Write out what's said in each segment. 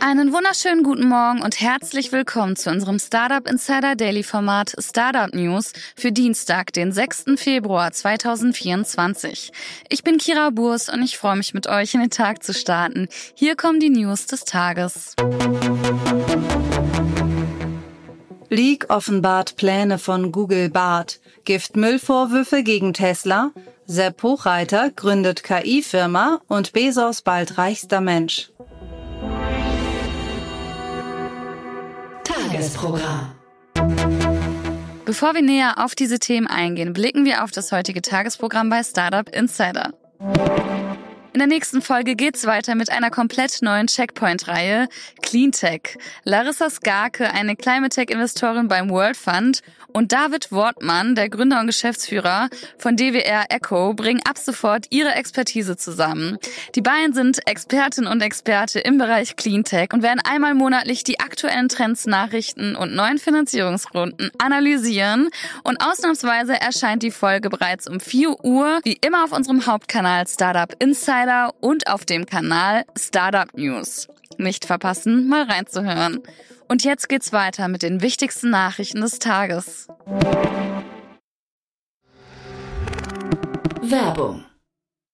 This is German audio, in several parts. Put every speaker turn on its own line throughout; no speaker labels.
Einen wunderschönen guten Morgen und herzlich willkommen zu unserem Startup Insider Daily Format Startup News für Dienstag, den 6. Februar 2024. Ich bin Kira Burs und ich freue mich mit euch in den Tag zu starten. Hier kommen die News des Tages.
Leak offenbart Pläne von Google Bart, Giftmüllvorwürfe gegen Tesla, Sepp Hochreiter gründet KI-Firma und Bezos bald reichster Mensch.
Tagesprogramm.
Bevor wir näher auf diese Themen eingehen, blicken wir auf das heutige Tagesprogramm bei Startup Insider. In der nächsten Folge geht's weiter mit einer komplett neuen Checkpoint-Reihe Cleantech. Larissa Skarke, eine Climate-Tech-Investorin beim World Fund und David Wortmann, der Gründer und Geschäftsführer von DWR Echo, bringen ab sofort ihre Expertise zusammen. Die beiden sind Expertin und Experte im Bereich Cleantech und werden einmal monatlich die aktuellen Trends, Nachrichten und neuen Finanzierungsrunden analysieren. Und ausnahmsweise erscheint die Folge bereits um 4 Uhr, wie immer auf unserem Hauptkanal Startup Insider und auf dem Kanal Startup News. Nicht verpassen, mal reinzuhören. Und jetzt geht's weiter mit den wichtigsten Nachrichten des Tages.
Werbung.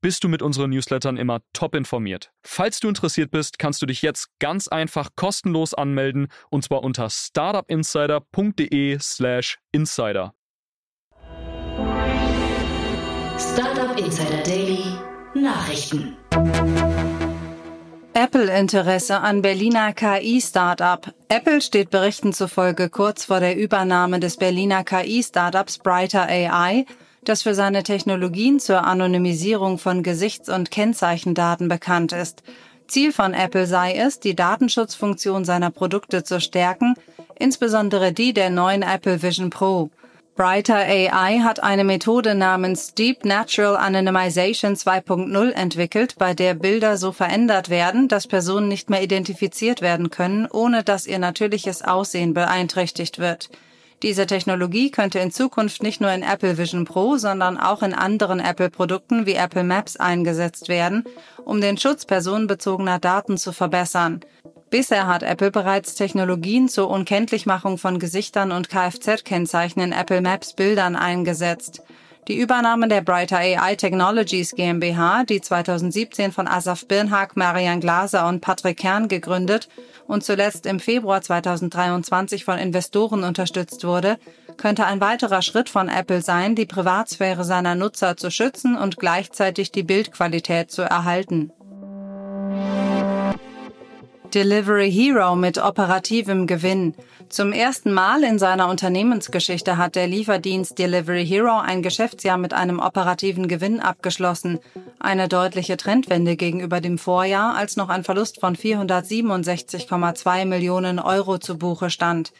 bist du mit unseren Newslettern immer top informiert. Falls du interessiert bist, kannst du dich jetzt ganz einfach kostenlos anmelden und zwar unter startupinsider.de/slash insider.
Startup Insider Daily Nachrichten.
Apple-Interesse an Berliner KI-Startup. Apple steht Berichten zufolge kurz vor der Übernahme des Berliner KI-Startups Brighter AI das für seine Technologien zur Anonymisierung von Gesichts- und Kennzeichendaten bekannt ist. Ziel von Apple sei es, die Datenschutzfunktion seiner Produkte zu stärken, insbesondere die der neuen Apple Vision Pro. Brighter AI hat eine Methode namens Deep Natural Anonymization 2.0 entwickelt, bei der Bilder so verändert werden, dass Personen nicht mehr identifiziert werden können, ohne dass ihr natürliches Aussehen beeinträchtigt wird. Diese Technologie könnte in Zukunft nicht nur in Apple Vision Pro, sondern auch in anderen Apple-Produkten wie Apple Maps eingesetzt werden, um den Schutz personenbezogener Daten zu verbessern. Bisher hat Apple bereits Technologien zur Unkenntlichmachung von Gesichtern und Kfz-Kennzeichen in Apple Maps Bildern eingesetzt. Die Übernahme der Brighter AI Technologies GmbH, die 2017 von Asaf Birnhag, Marian Glaser und Patrick Kern gegründet und zuletzt im Februar 2023 von Investoren unterstützt wurde, könnte ein weiterer Schritt von Apple sein, die Privatsphäre seiner Nutzer zu schützen und gleichzeitig die Bildqualität zu erhalten. Delivery Hero mit operativem Gewinn. Zum ersten Mal in seiner Unternehmensgeschichte hat der Lieferdienst Delivery Hero ein Geschäftsjahr mit einem operativen Gewinn abgeschlossen. Eine deutliche Trendwende gegenüber dem Vorjahr, als noch ein Verlust von 467,2 Millionen Euro zu Buche stand.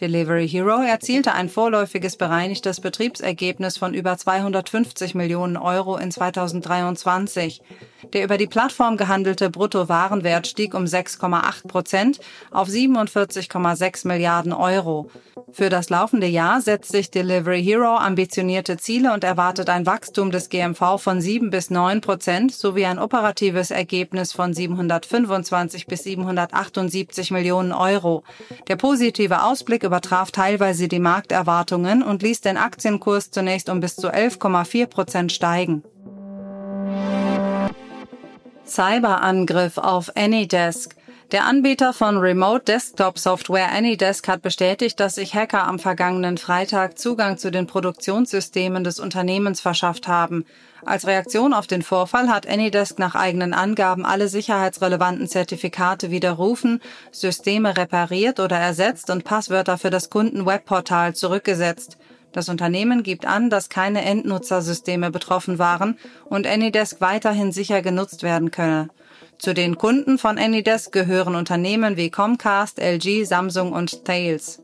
Delivery Hero erzielte ein vorläufiges bereinigtes Betriebsergebnis von über 250 Millionen Euro in 2023. Der über die Plattform gehandelte Bruttowarenwert stieg um 6,8 Prozent auf 47,6 Milliarden Euro. Für das laufende Jahr setzt sich Delivery Hero ambitionierte Ziele und erwartet ein Wachstum des GMV von 7 bis 9 Prozent sowie ein operatives Ergebnis von 725 bis 778 Millionen Euro. Der positive Ausblick übertraf teilweise die Markterwartungen und ließ den Aktienkurs zunächst um bis zu 11,4 Prozent steigen. Cyberangriff auf Anydesk. Der Anbieter von Remote Desktop Software AnyDesk hat bestätigt, dass sich Hacker am vergangenen Freitag Zugang zu den Produktionssystemen des Unternehmens verschafft haben. Als Reaktion auf den Vorfall hat AnyDesk nach eigenen Angaben alle sicherheitsrelevanten Zertifikate widerrufen, Systeme repariert oder ersetzt und Passwörter für das Kunden-Webportal zurückgesetzt. Das Unternehmen gibt an, dass keine Endnutzersysteme betroffen waren und AnyDesk weiterhin sicher genutzt werden könne. Zu den Kunden von AnyDesk gehören Unternehmen wie Comcast, LG, Samsung und Thales.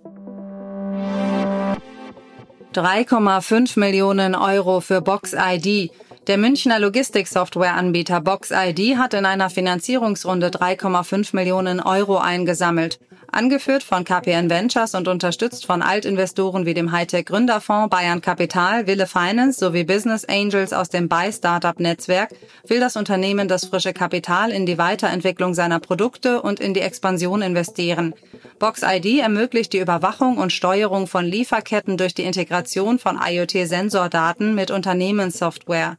3,5 Millionen Euro für Box ID. Der Münchner Logistiksoftwareanbieter Box ID hat in einer Finanzierungsrunde 3,5 Millionen Euro eingesammelt angeführt von KPN Ventures und unterstützt von Altinvestoren wie dem Hightech Gründerfonds Bayern Capital, Wille Finance sowie Business Angels aus dem Buy Startup Netzwerk, will das Unternehmen das frische Kapital in die Weiterentwicklung seiner Produkte und in die Expansion investieren. Box ID ermöglicht die Überwachung und Steuerung von Lieferketten durch die Integration von IoT-Sensordaten mit Unternehmenssoftware.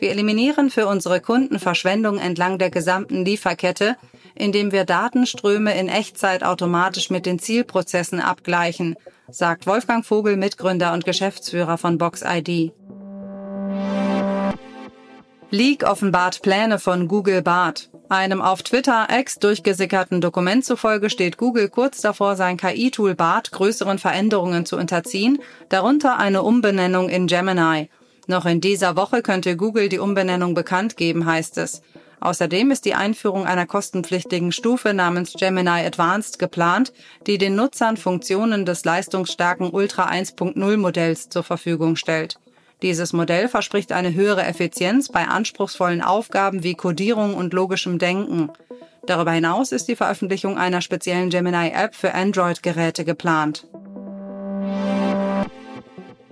Wir eliminieren für unsere Kunden Verschwendung entlang der gesamten Lieferkette, indem wir Datenströme in Echtzeit automatisch mit den Zielprozessen abgleichen, sagt Wolfgang Vogel, Mitgründer und Geschäftsführer von BoxID. Leak offenbart Pläne von Google Bart. Einem auf Twitter X durchgesickerten Dokument zufolge steht Google kurz davor, sein KI-Tool Bart größeren Veränderungen zu unterziehen, darunter eine Umbenennung in Gemini. Noch in dieser Woche könnte Google die Umbenennung bekannt geben, heißt es. Außerdem ist die Einführung einer kostenpflichtigen Stufe namens Gemini Advanced geplant, die den Nutzern Funktionen des leistungsstarken Ultra 1.0 Modells zur Verfügung stellt. Dieses Modell verspricht eine höhere Effizienz bei anspruchsvollen Aufgaben wie Codierung und logischem Denken. Darüber hinaus ist die Veröffentlichung einer speziellen Gemini-App für Android-Geräte geplant.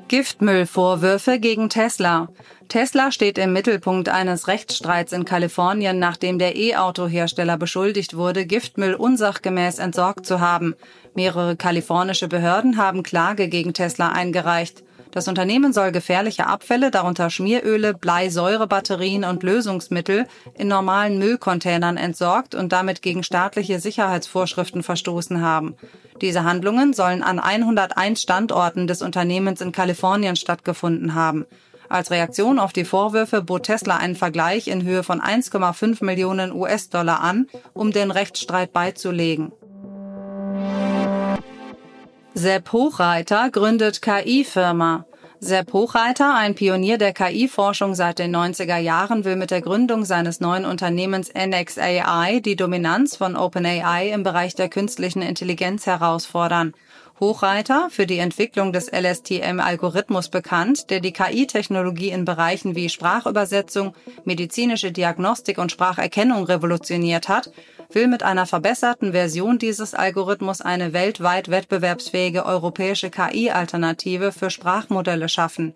Giftmüllvorwürfe gegen Tesla. Tesla steht im Mittelpunkt eines Rechtsstreits in Kalifornien, nachdem der E-Auto-Hersteller beschuldigt wurde, Giftmüll unsachgemäß entsorgt zu haben. Mehrere kalifornische Behörden haben Klage gegen Tesla eingereicht. Das Unternehmen soll gefährliche Abfälle, darunter Schmieröle, Bleisäurebatterien und Lösungsmittel, in normalen Müllcontainern entsorgt und damit gegen staatliche Sicherheitsvorschriften verstoßen haben. Diese Handlungen sollen an 101 Standorten des Unternehmens in Kalifornien stattgefunden haben. Als Reaktion auf die Vorwürfe bot Tesla einen Vergleich in Höhe von 1,5 Millionen US-Dollar an, um den Rechtsstreit beizulegen. Sepp Hochreiter gründet KI-Firma. Sepp Hochreiter, ein Pionier der KI-Forschung seit den 90er Jahren, will mit der Gründung seines neuen Unternehmens NXAI die Dominanz von OpenAI im Bereich der künstlichen Intelligenz herausfordern. Hochreiter, für die Entwicklung des LSTM-Algorithmus bekannt, der die KI-Technologie in Bereichen wie Sprachübersetzung, medizinische Diagnostik und Spracherkennung revolutioniert hat, will mit einer verbesserten Version dieses Algorithmus eine weltweit wettbewerbsfähige europäische KI-Alternative für Sprachmodelle schaffen.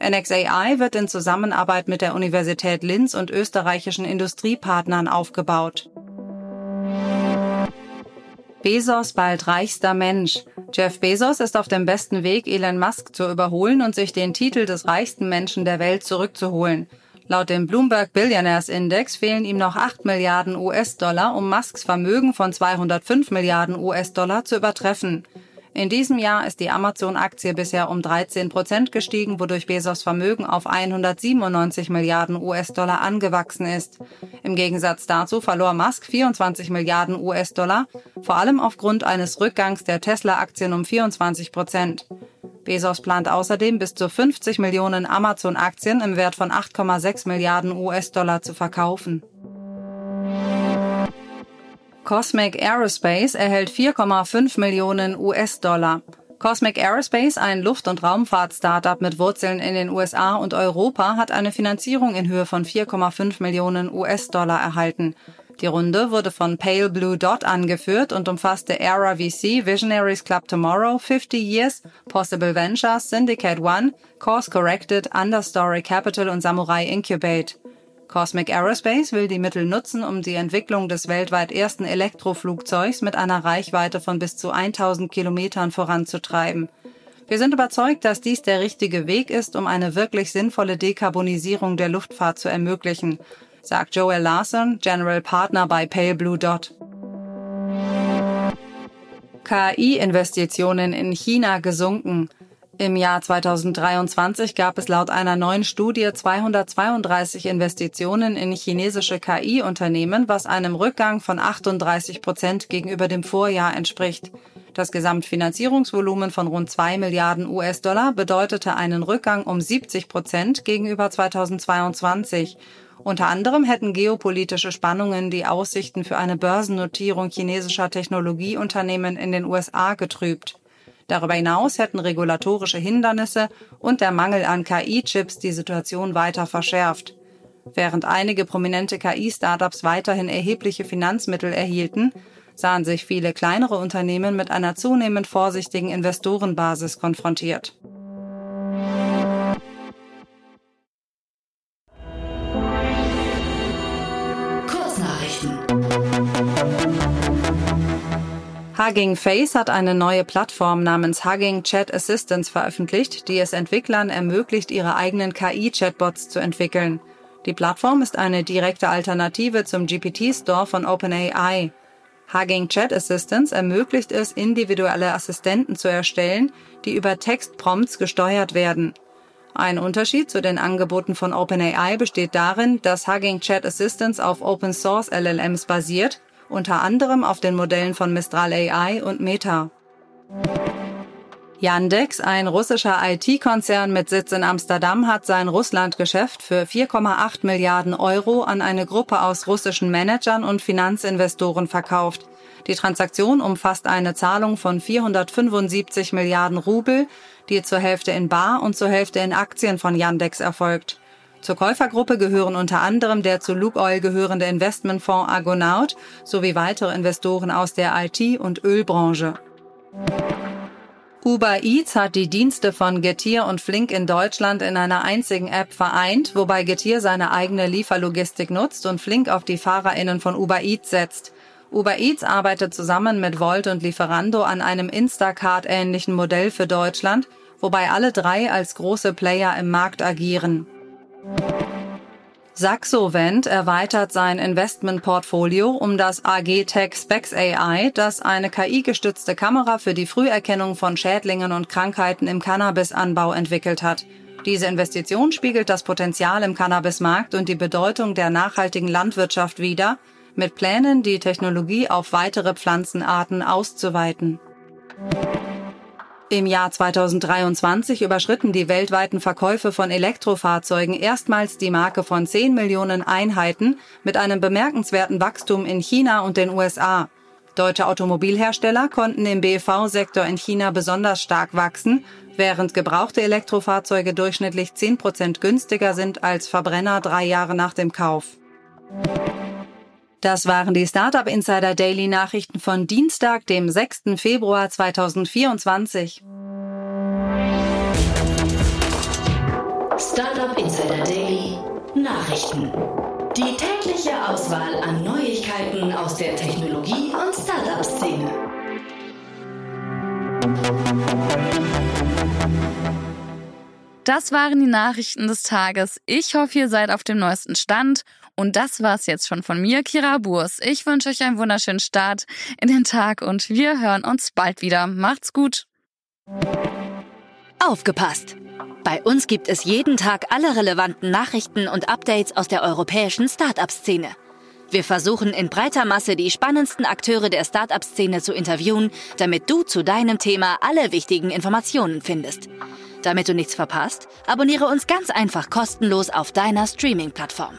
NXAI wird in Zusammenarbeit mit der Universität Linz und österreichischen Industriepartnern aufgebaut. Bezos bald reichster Mensch. Jeff Bezos ist auf dem besten Weg, Elon Musk zu überholen und sich den Titel des reichsten Menschen der Welt zurückzuholen. Laut dem Bloomberg Billionaires Index fehlen ihm noch 8 Milliarden US-Dollar, um Musks Vermögen von 205 Milliarden US-Dollar zu übertreffen. In diesem Jahr ist die Amazon-Aktie bisher um 13 Prozent gestiegen, wodurch Bezos Vermögen auf 197 Milliarden US-Dollar angewachsen ist. Im Gegensatz dazu verlor Musk 24 Milliarden US-Dollar, vor allem aufgrund eines Rückgangs der Tesla-Aktien um 24 Prozent. Bezos plant außerdem bis zu 50 Millionen Amazon-Aktien im Wert von 8,6 Milliarden US-Dollar zu verkaufen. Cosmic Aerospace erhält 4,5 Millionen US-Dollar. Cosmic Aerospace, ein Luft- und Raumfahrt-Startup mit Wurzeln in den USA und Europa, hat eine Finanzierung in Höhe von 4,5 Millionen US-Dollar erhalten. Die Runde wurde von Pale Blue Dot angeführt und umfasste Era VC, Visionaries Club Tomorrow, 50 Years, Possible Ventures, Syndicate One, Course Corrected, Understory Capital und Samurai Incubate. Cosmic Aerospace will die Mittel nutzen, um die Entwicklung des weltweit ersten Elektroflugzeugs mit einer Reichweite von bis zu 1000 Kilometern voranzutreiben. Wir sind überzeugt, dass dies der richtige Weg ist, um eine wirklich sinnvolle Dekarbonisierung der Luftfahrt zu ermöglichen, sagt Joel Larson, General Partner bei Pale Blue Dot. KI-Investitionen in China gesunken. Im Jahr 2023 gab es laut einer neuen Studie 232 Investitionen in chinesische KI-Unternehmen, was einem Rückgang von 38 Prozent gegenüber dem Vorjahr entspricht. Das Gesamtfinanzierungsvolumen von rund 2 Milliarden US-Dollar bedeutete einen Rückgang um 70 Prozent gegenüber 2022. Unter anderem hätten geopolitische Spannungen die Aussichten für eine Börsennotierung chinesischer Technologieunternehmen in den USA getrübt. Darüber hinaus hätten regulatorische Hindernisse und der Mangel an KI-Chips die Situation weiter verschärft. Während einige prominente KI-Startups weiterhin erhebliche Finanzmittel erhielten, sahen sich viele kleinere Unternehmen mit einer zunehmend vorsichtigen Investorenbasis konfrontiert. Hugging Face hat eine neue Plattform namens Hugging Chat Assistance veröffentlicht, die es Entwicklern ermöglicht, ihre eigenen KI-Chatbots zu entwickeln. Die Plattform ist eine direkte Alternative zum GPT-Store von OpenAI. Hugging Chat Assistance ermöglicht es, individuelle Assistenten zu erstellen, die über Textprompts gesteuert werden. Ein Unterschied zu den Angeboten von OpenAI besteht darin, dass Hugging Chat Assistance auf Open Source LLMs basiert unter anderem auf den Modellen von Mistral AI und Meta. Yandex, ein russischer IT-Konzern mit Sitz in Amsterdam, hat sein Russlandgeschäft für 4,8 Milliarden Euro an eine Gruppe aus russischen Managern und Finanzinvestoren verkauft. Die Transaktion umfasst eine Zahlung von 475 Milliarden Rubel, die zur Hälfte in Bar und zur Hälfte in Aktien von Yandex erfolgt. Zur Käufergruppe gehören unter anderem der zu Lukoil gehörende Investmentfonds Argonaut sowie weitere Investoren aus der IT- und Ölbranche. Uber Eats hat die Dienste von Getir und Flink in Deutschland in einer einzigen App vereint, wobei Getir seine eigene Lieferlogistik nutzt und Flink auf die FahrerInnen von Uber Eats setzt. Uber Eats arbeitet zusammen mit Volt und Lieferando an einem Instacart-ähnlichen Modell für Deutschland, wobei alle drei als große Player im Markt agieren. Saxovent erweitert sein Investmentportfolio um das AG Tech Specs AI, das eine KI-gestützte Kamera für die Früherkennung von Schädlingen und Krankheiten im Cannabisanbau entwickelt hat. Diese Investition spiegelt das Potenzial im Cannabismarkt und die Bedeutung der nachhaltigen Landwirtschaft wider, mit Plänen, die Technologie auf weitere Pflanzenarten auszuweiten. Im Jahr 2023 überschritten die weltweiten Verkäufe von Elektrofahrzeugen erstmals die Marke von 10 Millionen Einheiten mit einem bemerkenswerten Wachstum in China und den USA. Deutsche Automobilhersteller konnten im BEV-Sektor in China besonders stark wachsen, während gebrauchte Elektrofahrzeuge durchschnittlich 10 Prozent günstiger sind als Verbrenner drei Jahre nach dem Kauf. Das waren die Startup Insider Daily Nachrichten von Dienstag, dem 6. Februar 2024.
Startup Insider Daily Nachrichten. Die tägliche Auswahl an Neuigkeiten aus der Technologie- und Startup-Szene.
Das waren die Nachrichten des Tages. Ich hoffe, ihr seid auf dem neuesten Stand. Und das war's jetzt schon von mir, Kira Burs. Ich wünsche euch einen wunderschönen Start in den Tag und wir hören uns bald wieder. Macht's gut.
Aufgepasst! Bei uns gibt es jeden Tag alle relevanten Nachrichten und Updates aus der europäischen Startup-Szene. Wir versuchen in breiter Masse die spannendsten Akteure der Startup-Szene zu interviewen, damit du zu deinem Thema alle wichtigen Informationen findest. Damit du nichts verpasst, abonniere uns ganz einfach kostenlos auf deiner Streaming-Plattform.